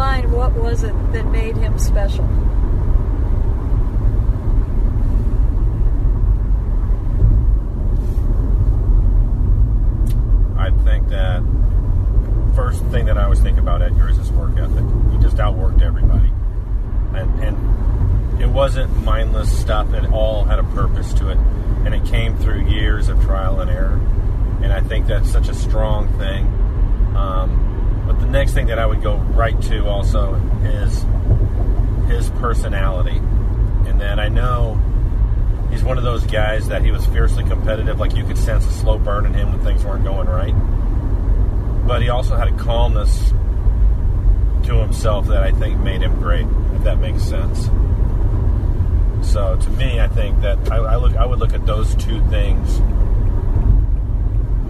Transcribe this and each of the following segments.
mind, what was it that made him special? I think that first thing that I always think about Edgar is his work ethic. He just outworked everybody, and, and it wasn't mindless stuff. It all had a purpose to it, and it came through years of trial and error. And I think that's such a strong thing. Um, next thing that I would go right to also is his personality, and that I know he's one of those guys that he was fiercely competitive. Like you could sense a slow burn in him when things weren't going right. But he also had a calmness to himself that I think made him great. If that makes sense. So to me, I think that I, I look. I would look at those two things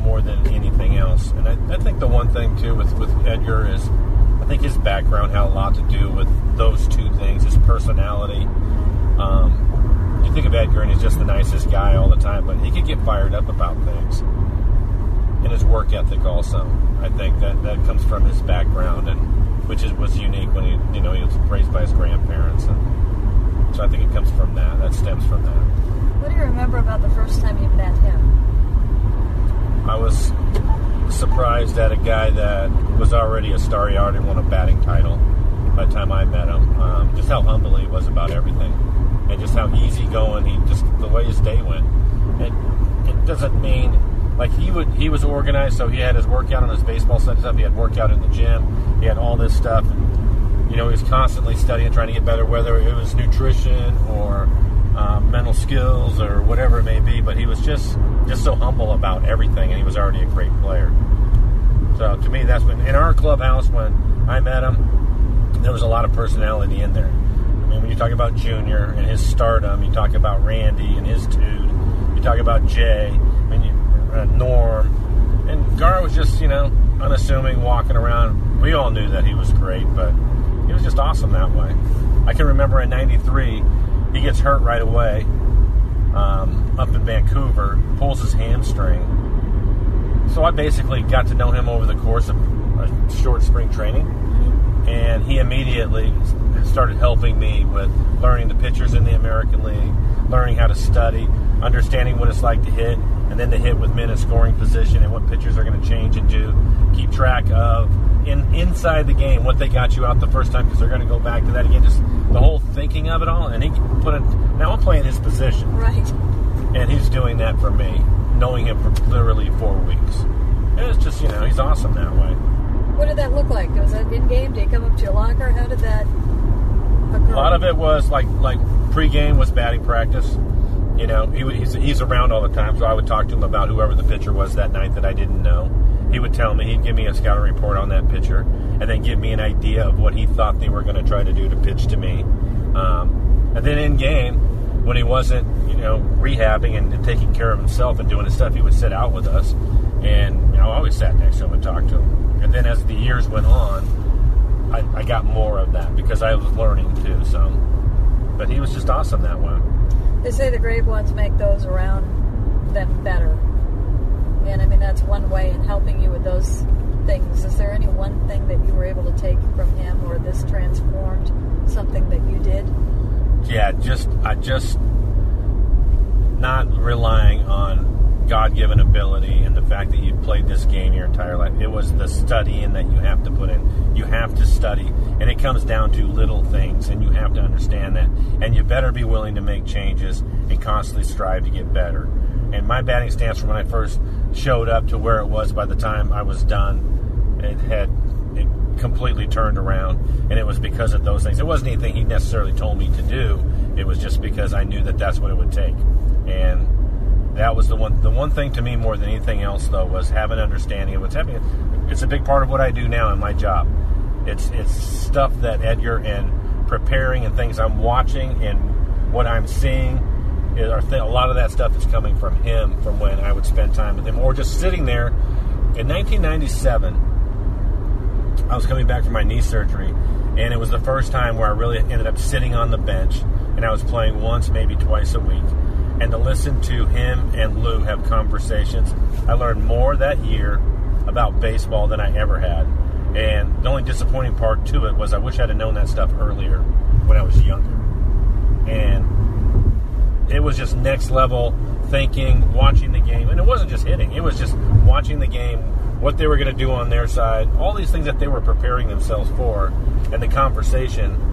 more than anything else. And I, I think the one thing too with with Edgar is, I think his background had a lot to do with those two things: his personality. Um, you think of Edgar and he's just the nicest guy all the time, but he could get fired up about things. And his work ethic also. I think that that comes from his background and which is, was unique when he you know he was raised by his grandparents and so I think it comes from that. That stems from that. What do you remember about the first time you met him? I was surprised at a guy that was already a star yard and won a batting title by the time I met him. Um, just how humble he was about everything, and just how easy going he just the way his day went. It it doesn't mean like he would he was organized, so he had his workout on his baseball set stuff. He had workout in the gym. He had all this stuff. And, you know, he was constantly studying, trying to get better, whether it was nutrition or um, mental skills or whatever it may be. But he was just just so humble about everything, and he was already a great player. So to me, that's when in our clubhouse when I met him, there was a lot of personality in there. I mean, when you talk about Junior and his stardom, you talk about Randy and his dude, you talk about Jay, I mean, you, uh, Norm, and Gar was just you know unassuming, walking around. We all knew that he was great, but he was just awesome that way. I can remember in '93, he gets hurt right away um, up in Vancouver, pulls his hamstring. So I basically got to know him over the course of a short spring training, and he immediately started helping me with learning the pitchers in the American League, learning how to study, understanding what it's like to hit, and then to hit with men in scoring position and what pitchers are going to change and do. Keep track of in inside the game what they got you out the first time because they're going to go back to that again. Just the of it all, and he put it. Now I'm playing his position, Right. and he's doing that for me, knowing him for literally four weeks. And it's just you know he's awesome that way. What did that look like? Was that in game? Did he come up to your locker? How did that occur? A lot of it was like like pregame was batting practice. You know, he he's he's around all the time, so I would talk to him about whoever the pitcher was that night that I didn't know. He would tell me he'd give me a scouting report on that pitcher, and then give me an idea of what he thought they were going to try to do to pitch to me. Um, and then in game, when he wasn't you know rehabbing and, taking care of himself and doing his stuff, he would sit out with us, and you know I always sat next to him and talked to him. And then as the years went on, I, I got more of that because I was learning too. So, but he was just awesome that way. They say the great ones make those around them better. And I mean, that's one way in helping you with those things. Is there any one thing that you were able to take from him or this transformed something that you did? Yeah, just I just not relying on God-given ability and the fact that you played this game your entire life. It was the studying that you have to put in. You have to study, and it comes down to little things, and you have to understand that. And you better be willing to make changes and constantly strive to get better. And my batting stance from when I first showed up to where it was by the time I was done, it had completely turned around, and it was because of those things. It wasn't anything he necessarily told me to do. It was just because I knew that that's what it would take, and that was the one. The one thing to me more than anything else, though, was have an understanding of what's happening. It's a big part of what I do now in my job. It's it's stuff that Edgar and preparing and things I'm watching and what I'm seeing. Is, a lot of that stuff is coming from him from when I would spend time with him, or just sitting there. In 1997, I was coming back from my knee surgery, and it was the first time where I really ended up sitting on the bench, and I was playing once, maybe twice a week. And to listen to him and Lou have conversations, I learned more that year about baseball than I ever had. And the only disappointing part to it was I wish I'd have known that stuff earlier when I was younger. And it was just next level thinking, watching the game. And it wasn't just hitting, it was just watching the game, what they were going to do on their side, all these things that they were preparing themselves for, and the conversation.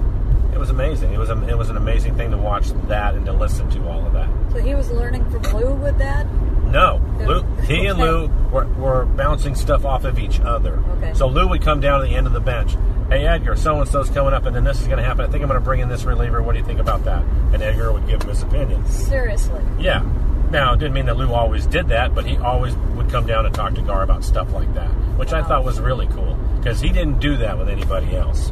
It was amazing. It was a, it was an amazing thing to watch that and to listen to all of that. So he was learning from Lou with that? No, Lou, he and Lou were, were bouncing stuff off of each other. Okay. So Lou would come down to the end of the bench. Hey Edgar, so and so's coming up, and then this is going to happen. I think I'm going to bring in this reliever. What do you think about that? And Edgar would give him his opinion. Seriously. Yeah. Now it didn't mean that Lou always did that, but he always would come down and talk to Gar about stuff like that, which I thought was really cool because he didn't do that with anybody else.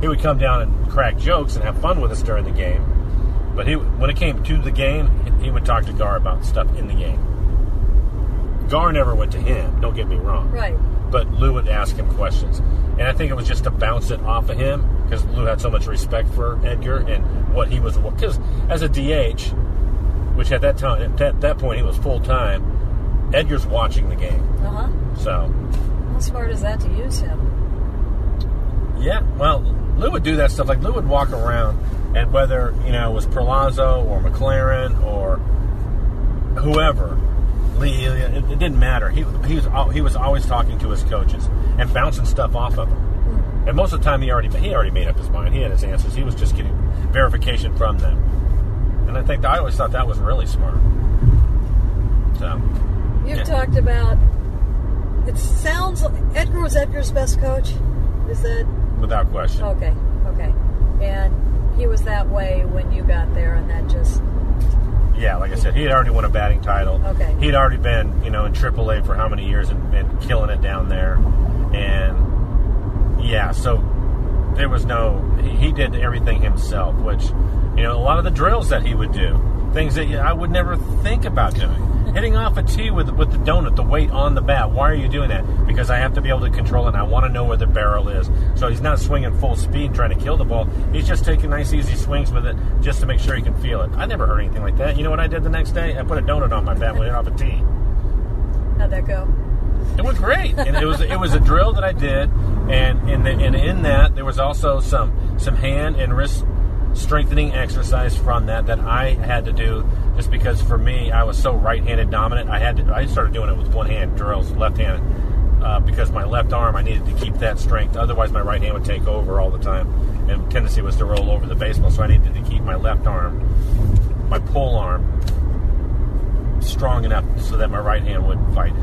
He would come down and crack jokes and have fun with us during the game, but he when it came to the game, he would talk to Gar about stuff in the game. Gar never went to him. Don't get me wrong Right. but Lou would ask him questions. And I think it was just to bounce it off of him because Lou had so much respect for Edgar and what he was. Because as a DH, which at that time, at that, point, he was full time, Edgar's watching the game. Uh huh. So, How smart is that to use him? yeah, well, Lou would do that stuff. Like Lou would walk around, and whether you know it was Perlozzo or McLaren or whoever, Lee, it, it didn't matter. He he was he was always talking to his coaches and bouncing stuff off of them. And most of the time, he already he already made up his mind. He had his answers. He was just getting verification from them. And I think I always thought that was really smart. So, You've Yeah. talked about. It sounds like Edgar was Edgar's best coach. Is that without question. okay? Okay, and he was that way when you got there, and that just Yeah, like I said, he had already won a batting title. Okay. He'd already been, you know, in AAA for how many years and been killing it down there. And yeah, so there was no. He, he did everything himself, which, you know, a lot of the drills that he would do, things that I would never think about doing. Hitting off a tee with with the donut, the weight on the bat. Why are you doing that? Because I have to be able to control it. and I want to know where the barrel is. So he's not swinging full speed trying to kill the ball. He's just taking nice, easy swings with it just to make sure he can feel it. I never heard anything like that. You know what I did the next day? I put a donut on my bat when off a tee. how'd that go? It went great, and it was it was a drill that I did, and in the, and in that there was also some some hand and wrist strengthening exercise from that that I had to do just because for me I was so right-handed dominant. I had to I started doing it with one hand drills, left-handed, uh, because my left arm I needed to keep that strength. Otherwise, my right hand would take over all the time, and tendency was to roll over the baseball. So I needed to keep my left arm, my pull arm, strong enough so that my right hand would fight.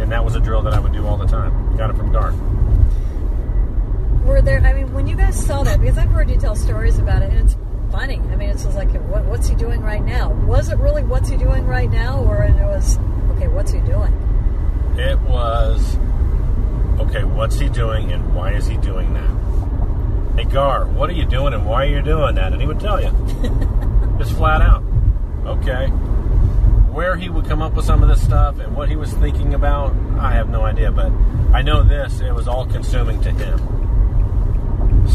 And that was a drill that I would do all the time. Got it from Gar. Were there? I mean, you guys saw that, because I've heard you tell stories about it, and it's funny. I mean, it's just like, what, what's he doing right now? Was it really what's he doing right now, or it was okay? What's he doing? It was okay. What's he doing, and why is he doing that? Hey Gar, what are you doing, and why are you doing that? And he would tell you, just flat out. Okay. Where he would come up with some of this stuff and what he was thinking about, I have no idea. But I know this: it was all consuming to him.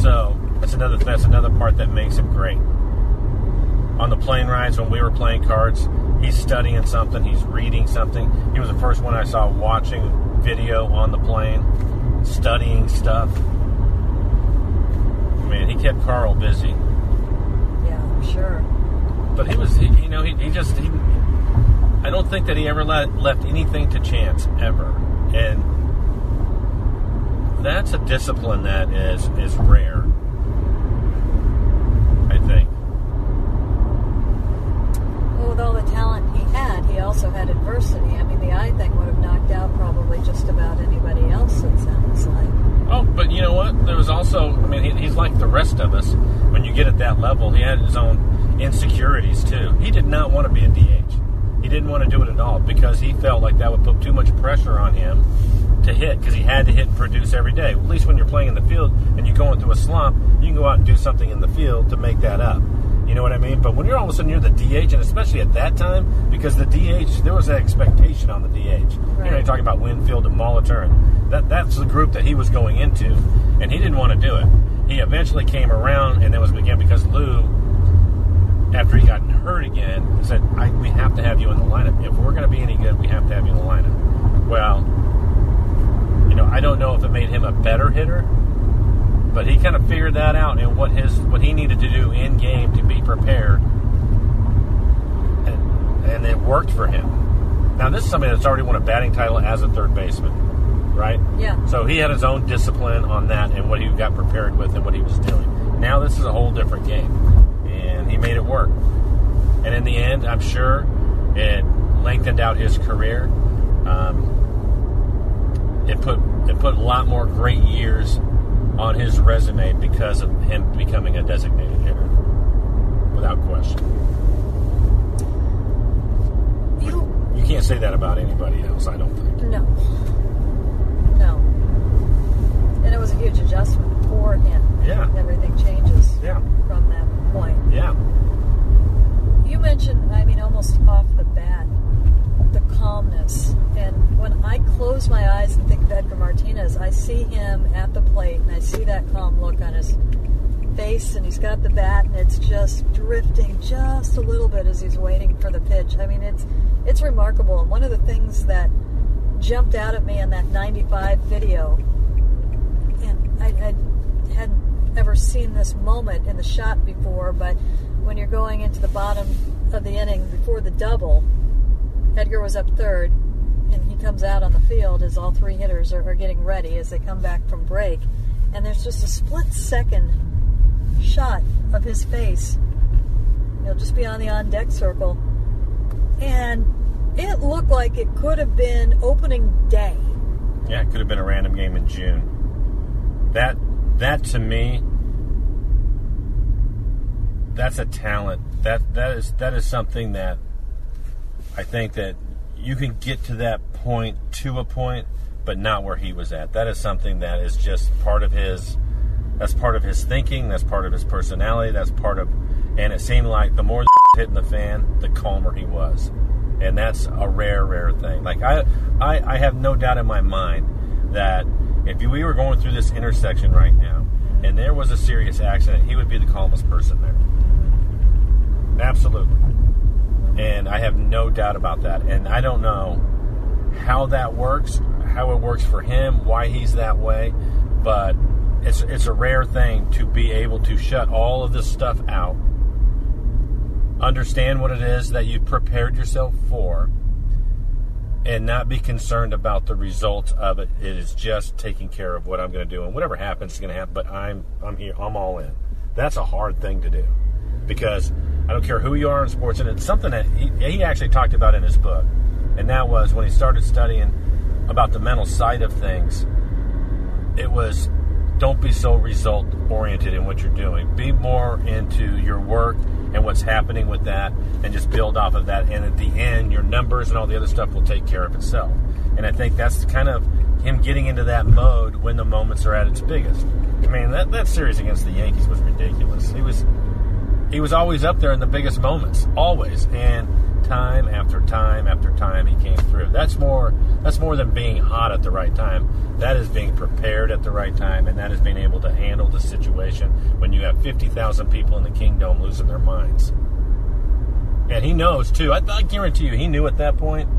So that's another that's another part that makes him great. On the plane rides when we were playing cards, he's studying something, he's reading something. He was the first one I saw watching video on the plane, studying stuff. Man, he kept Carl busy. Yeah, I'm sure. But he was, he, you know, he, he just, he, I don't think that he ever let, left anything to chance, ever. And that's a discipline that is, is rare. I think. Well, with all the talent he had, he also had adversity. I mean, the eye thing would have knocked out probably just about anybody else. It sounds like. Oh, but you know what? There was also, I mean, he, he's like the rest of us. When you get at that level, he had his own insecurities too. He did not want to be a DH. He didn't want to do it at all because he felt like that would put too much pressure on him to hit because he had to hit and produce every day. At least when you're playing in the field and you're going through a slump, you can go out and do something in the field to make that up. You know what I mean? But when you're all of a sudden you're the DH, and especially at that time, because the DH, there was an expectation on the DH. You know, Right. you're talking about Winfield and Molitor, and that that's the group that he was going into, and he didn't want to do it. He eventually came around, and it was again because Lou, after he got hurt again, said, I, "We have to have you in the lineup. If we're going to be any good, we have to have you in the lineup." Well, you know, I don't know if it made him a better hitter, but he kind of figured that out and what his what he needed to do in game to be prepared, and, and it worked for him. Now this is somebody that's already won a batting title as a third baseman, right? Yeah. So he had his own discipline on that and what he got prepared with and what he was doing. Now this is a whole different game, and he made it work. And in the end, I'm sure it lengthened out his career. Um, it put it put a lot more great years on his resume because of him becoming a designated hitter, without question. You You can't say that about anybody else. I don't think. no, no, and it was a huge adjustment for him. Yeah. Everything changes Yeah. from that point. Yeah. You mentioned, I mean, almost off the bat, the calmness. I close my eyes and think of Edgar Martinez, I see him at the plate and I see that calm look on his face and he's got the bat and it's just drifting just a little bit as he's waiting for the pitch. I mean, it's it's remarkable. And one of the things that jumped out at me in that 95 video, and I, I hadn't ever seen this moment in the shot before, but when you're going into the bottom of the inning before the double, Edgar was up third, comes out on the field as all three hitters are, are getting ready as they come back from break. And there's just a split second shot of his face. He'll just be on the on deck circle. And it looked like it could have been opening day. Yeah, it could have been a random game in June. That that to me that's a talent. That that is that is something that I think that you can get to that point to a point, but not where he was at. That is something that is just part of his that's part of his thinking, that's part of his personality, that's part of and it seemed like the more hitting the fan, the calmer he was. And that's a rare, rare thing. Like I I, I have no doubt in my mind that if we were going through this intersection right now and there was a serious accident, he would be the calmest person there. Absolutely. And I have no doubt about that. And I don't know how that works, how it works for him, why he's that way, but it's it's a rare thing to be able to shut all of this stuff out, understand what it is that you've prepared yourself for, and not be concerned about the results of it. It is just taking care of what I'm going to do, and whatever happens is going to happen. But I'm I'm here. I'm all in. That's a hard thing to do because I don't care who you are in sports, and it's something that he, he actually talked about in his book, and that was when he started studying about the mental side of things. It was don't be so result oriented in what you're doing. Be more into your work and what's happening with that, and just build off of that. And at the end, your numbers and all the other stuff will take care of itself. And I think that's kind of him getting into that mode when the moments are at its biggest. I mean, that that series against the Yankees was ridiculous. He was he was always up there in the biggest moments, always, and time after time after time he came through. That's more that's more than being hot at the right time. That is being prepared at the right time, and that is being able to handle the situation when you have fifty thousand people in the Kingdome losing their minds. And he knows too. I, I guarantee you, he knew at that point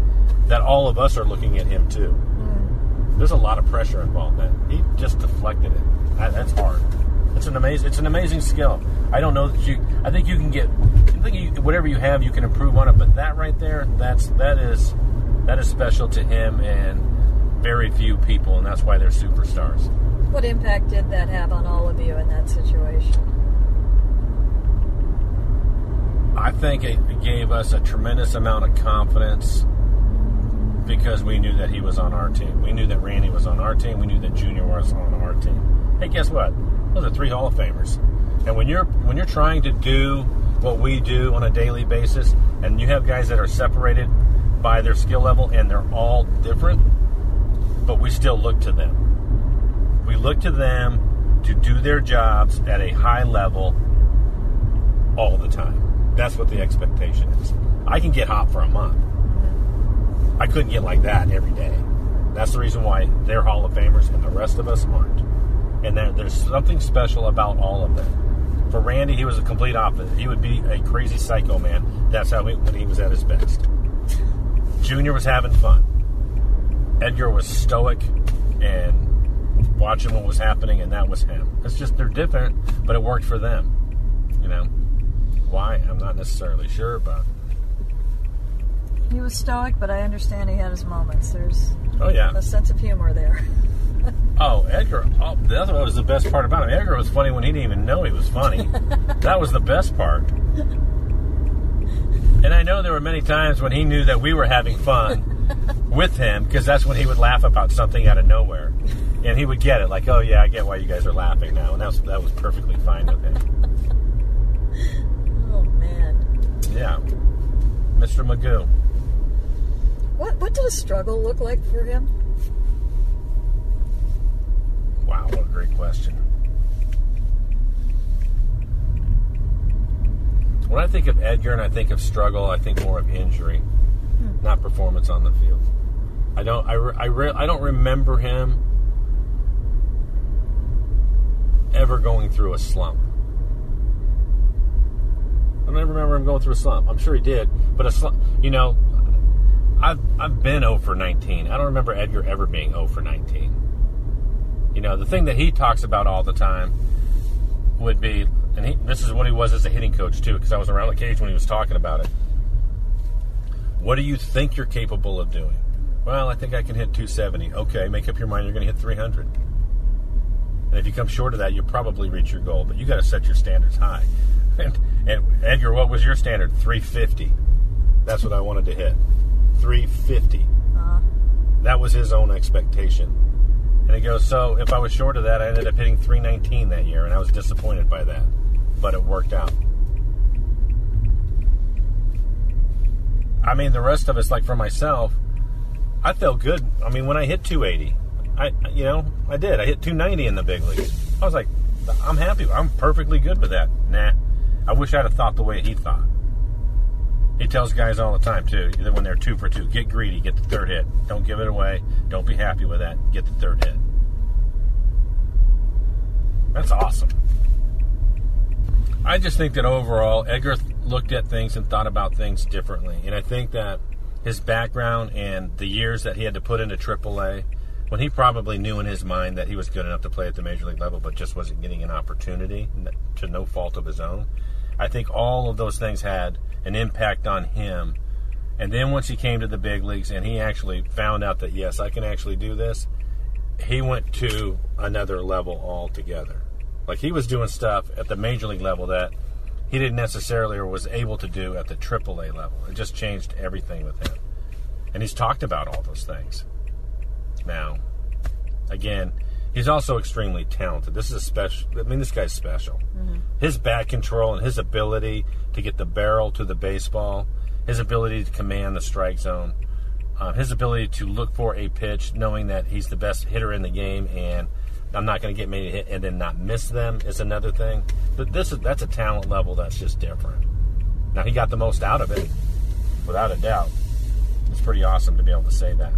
that all of us are looking at him too. Mm. There's a lot of pressure involved. That he just deflected it. That, that's hard. It's an amazing. It's an amazing skill. I don't know that you. I think you can get. I think you, whatever you have, you can improve on it. But that right there, that's that is that is special to him and very few people, and that's why they're superstars. What impact did that have on all of you in that situation? I think it gave us a tremendous amount of confidence because we knew that he was on our team. We knew that Randy was on our team. We knew that Junior was on our team. Hey, guess what? Those are three Hall of Famers. And when you're when you're trying to do what we do on a daily basis, and you have guys that are separated by their skill level, and they're all different, but we still look to them. We look to them to do their jobs at a high level all the time. That's what the expectation is. I can get hot for a month. I couldn't get like that every day. That's the reason why they're Hall of Famers and the rest of us aren't. And there, there's something special about all of them. For Randy, he was a complete opposite. He would be a crazy psycho man. That's how he, when he was at his best. Junior was having fun. Edgar was stoic and watching what was happening, and that was him. It's just they're different, but it worked for them. You know why? I'm not necessarily sure, but He was stoic, but I understand he had his moments. There's oh yeah. a sense of humor there. Oh, Edgar. Oh, that's what was the best part about him. Edgar was funny when he didn't even know he was funny. that was the best part. And I know there were many times when he knew that we were having fun with him because that's when he would laugh about something out of nowhere. And he would get it, like, oh, yeah, I get why you guys are laughing now. And that was, that was perfectly fine with him. Oh man, Yeah. Mr. Magoo. what what did a struggle look like for him? Wow, what a great question. When I think of Edgar and I think of struggle, I think more of injury, hmm. not performance on the field. I don't. I, I, re- I don't remember him ever going through a slump. I don't remember him going through a slump. I'm sure he did, but a slump. You know, I've I've been 0 for 19. I don't remember Edgar ever being 0 for 19. You know, the thing that he talks about all the time would be, and he, this is what he was as a hitting coach too, because I was around the cage when he was talking about it. What do you think you're capable of doing? Well, I think I can hit 270. Okay, make up your mind you're going to hit 300. And if you come short of that, you'll probably reach your goal, but you got to set your standards high. And, and Edgar, what was your standard? 350. That's what I wanted to hit. 350. Uh, That was his own expectation. And he goes, so if I was short of that, I ended up hitting 319 that year, and I was disappointed by that. But it worked out. I mean, the rest of us, like for myself, I felt good. I mean, when I hit 280, I, you know, I did. I hit 290 in the big leagues. I was like, I'm happy. I'm perfectly good with that. Nah, I wish I'd have thought the way he thought. He tells guys all the time too that when they're two for two, get greedy, get the third hit. Don't give it away. Don't be happy with that. Get the third hit. That's awesome. I just think that overall, Edgar looked at things and thought about things differently, and I think that his background and the years that he had to put into AAA, when he probably knew in his mind that he was good enough to play at the major league level, but just wasn't getting an opportunity to no fault of his own. I think all of those things had an impact on him. And then once he came to the big leagues and he actually found out that, yes, I can actually do this, he went to another level altogether. Like he was doing stuff at the major league level that he didn't necessarily or was able to do at the AAA level. It just changed everything with him. And he's talked about all those things. Now, again, he's also extremely talented. This is a special. I mean, this guy's special. His bat control and his ability to get the barrel to the baseball, his ability to command the strike zone, um, his ability to look for a pitch, knowing that he's the best hitter in the game, and I'm not going to get many to hit and then not miss them is another thing. But this is that's a talent level that's just different. Now he got the most out of it, without a doubt. It's pretty awesome to be able to say that.